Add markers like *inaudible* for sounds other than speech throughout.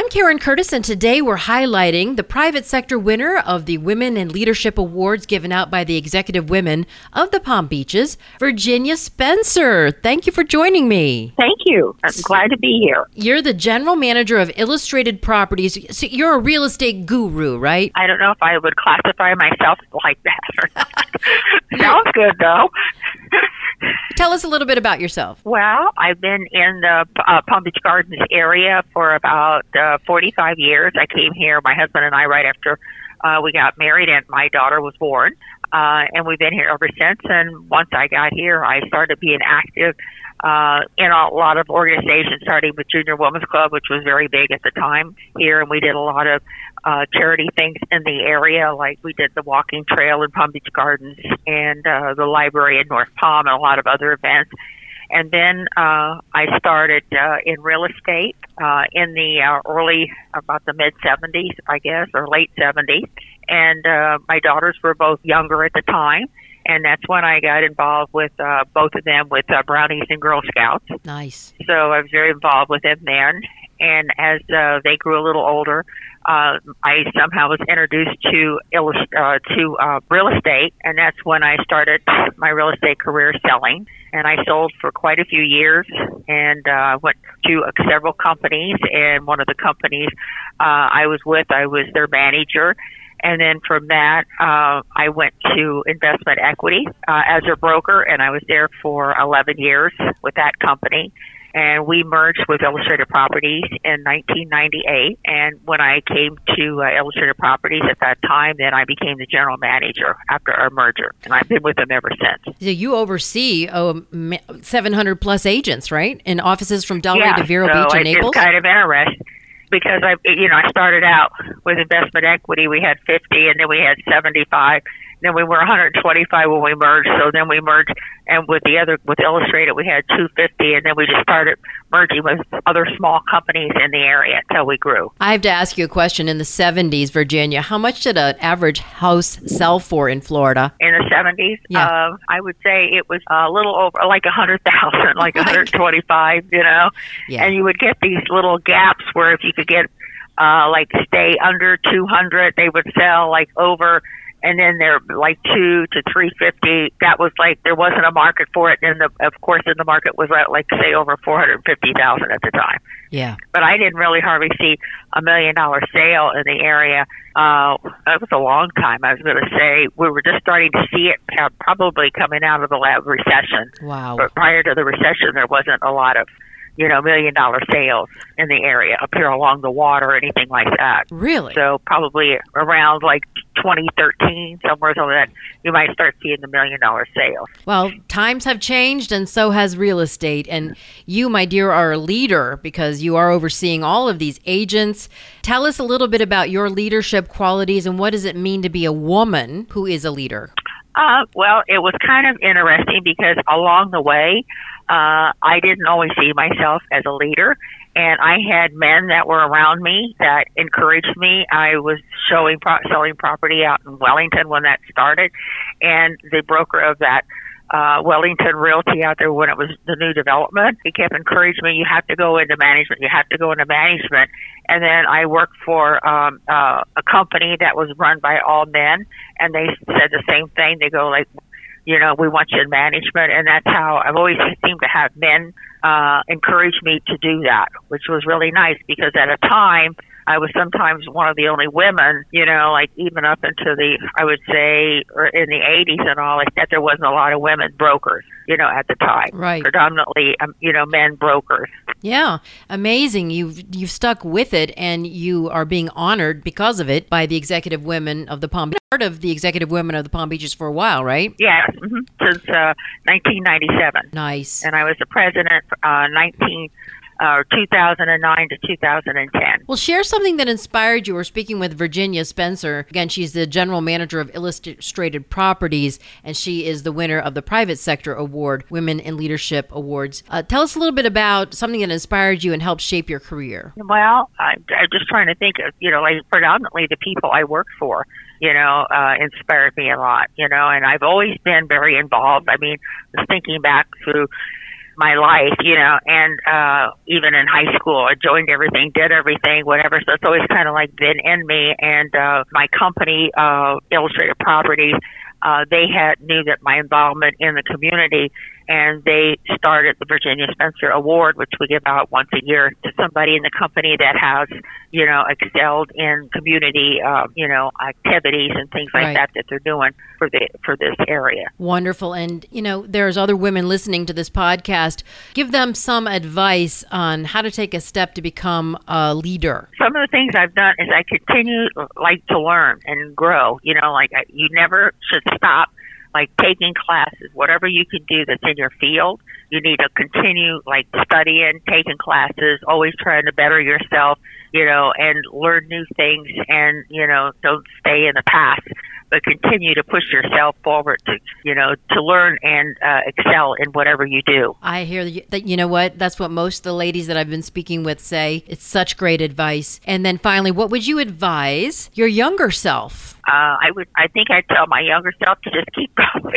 I'm Karen Curtis, and today we're highlighting the private sector winner of the Women in Leadership Awards given out by the executive women of the Palm Beaches, Virginia Spencer. Thank you for joining me. Thank you. I'm glad to be here. You're the general manager of Illustrated Properties. So you're a real estate guru, right? I don't know if I would classify myself like that or not. *laughs* Sounds good, though. Tell us a little bit about yourself. Well, I've been in the uh, Palm Beach Gardens area for about uh, 45 years. I came here, my husband and I, right after uh, we got married and my daughter was born. Uh, and we've been here ever since. And once I got here, I started being active uh, in a lot of organizations, starting with Junior Women's Club, which was very big at the time here, and we did a lot of uh, charity things in the area, like we did the walking trail in Palm Beach Gardens and uh, the library in North Palm, and a lot of other events. And then uh, I started uh, in real estate uh, in the uh, early, about the mid 70s, I guess, or late 70s. And uh, my daughters were both younger at the time and that's when I got involved with uh, both of them with uh, Brownies and Girl Scouts. Nice. So I was very involved with them then. And as uh, they grew a little older, uh, I somehow was introduced to uh, to uh, real estate, and that's when I started my real estate career selling. And I sold for quite a few years, and uh, went to uh, several companies. And one of the companies uh, I was with, I was their manager and then from that, uh, I went to investment equity uh, as a broker, and I was there for 11 years with that company. And we merged with Illustrated Properties in 1998. And when I came to uh, Illustrated Properties at that time, then I became the general manager after our merger. And I've been with them ever since. So you oversee um, 700 plus agents, right? In offices from Delray yeah, to Vero so Beach and Naples? kind of interesting because I, you know, I started out with investment equity. We had 50, and then we had 75. Then we were 125 when we merged. So then we merged, and with the other, with Illustrated, we had 250, and then we just started merging with other small companies in the area until we grew. I have to ask you a question. In the 70s, Virginia, how much did an average house sell for in Florida? In 70s, Yeah. uh, I would say it was a little over, like a 100,000, *laughs* like a 125, you know? Yeah. And you would get these little gaps where if you could get, uh, like stay under 200, they would sell like over and then they're like two to three fifty. That was like there wasn't a market for it, and the of course, in the market was at like say over four hundred fifty thousand at the time. Yeah. But I didn't really hardly see a million dollar sale in the area. Uh, it was a long time. I was going to say we were just starting to see it, probably coming out of the lab recession. Wow. But prior to the recession, there wasn't a lot of you know million dollar sales in the area up here along the water or anything like that. Really? So probably around like 2013, somewhere so that you might start seeing the million dollar sales. Well, times have changed and so has real estate. And you, my dear, are a leader because you are overseeing all of these agents. Tell us a little bit about your leadership qualities and what does it mean to be a woman who is a leader? Uh, well, it was kind of interesting because along the way, uh, I didn't always see myself as a leader. And I had men that were around me that encouraged me. I was showing, pro- selling property out in Wellington when that started. And the broker of that Wellington Realty out there when it was the new development. He kept encouraging me, you have to go into management, you have to go into management. And then I worked for um, uh, a company that was run by all men, and they said the same thing. They go like, you know, we want you in management, and that's how I've always seemed to have men uh, encourage me to do that, which was really nice because at a time I was sometimes one of the only women, you know, like even up into the, I would say, or in the 80s and all like that, there wasn't a lot of women brokers, you know, at the time. Right. Predominantly, um, you know, men brokers. Yeah, amazing. You've you've stuck with it and you are being honored because of it by the executive women of the Palm part of the executive women of the Palm Beaches for a while, right? Yes, hmm since uh, 1997. Nice. And I was the president uh, 19, uh, 2009 to 2010. Well, share something that inspired you. We're speaking with Virginia Spencer. Again, she's the general manager of Illustrated Properties, and she is the winner of the Private Sector Award, Women in Leadership Awards. Uh, tell us a little bit about something that inspired you and helped shape your career. Well, I'm, I'm just trying to think of, you know, like predominantly the people I work for, you know, uh, inspired me a lot, you know, and I've always been very involved. I mean, just thinking back through my life, you know, and uh, even in high school, I joined everything, did everything, whatever. So it's always kind of like been in me. And uh, my company, uh, Illustrated Properties, uh, they had knew that my involvement in the community and they started the Virginia Spencer Award, which we give out once a year to somebody in the company that has, you know, excelled in community, uh, you know, activities and things like Right. that that they're doing for the for this area. Wonderful. And, you know, there's other women listening to this podcast. Give them some advice on how to take a step to become a leader. some of the things I've done is I continue like to learn and grow. You know, like I, you never should stop. Like taking classes, whatever you can do that's in your field, you need to continue like studying, taking classes, always trying to better yourself, you know, and learn new things and, you know, don't stay in the past, but continue to push yourself forward to, you know, to learn and uh, excel in whatever you do. I hear that, you know what? That's what most of the ladies that I've been speaking with say. It's such great advice. And then finally, what would you advise your younger self? Uh, I would, I think I'd tell my younger self to just keep *laughs* going,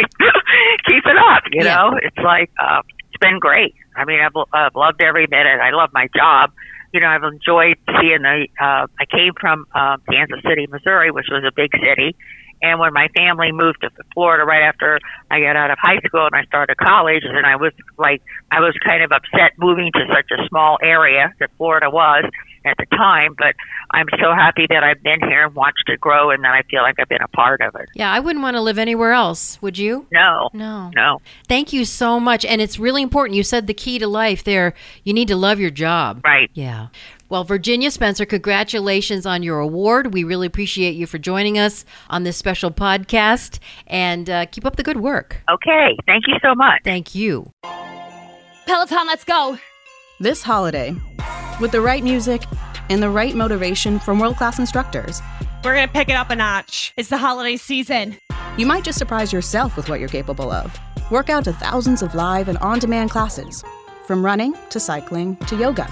keep it up. You Yeah. know, it's like uh, it's been great. I mean, I've, I've loved every minute. I love my job. You know, I've enjoyed seeing the. Uh, I came from uh, Kansas City, Missouri, which was a big city. And when my family moved to Florida right after I got out of high school and I started college, and I was like, I was kind of upset moving to such a small area that Florida was at the time. But I'm so happy that I've been here and watched it grow, and that I feel like I've been a part of it. Yeah, I wouldn't want to live anywhere else, would you? No, No. no. Thank you so much. And it's really important. You said the key to life there. You need to love your job. Right. Yeah. Well, Virginia Spencer, congratulations on your award. We really appreciate you for joining us on this special podcast and uh, keep up the good work. Okay. Thank you so much. Thank you. Peloton, let's go! This holiday, with the right music and the right motivation from world class instructors, We're going to pick it up a notch. It's the holiday season. you might just surprise yourself with what you're capable of. Work out to thousands of live and on demand classes, from running to cycling to yoga.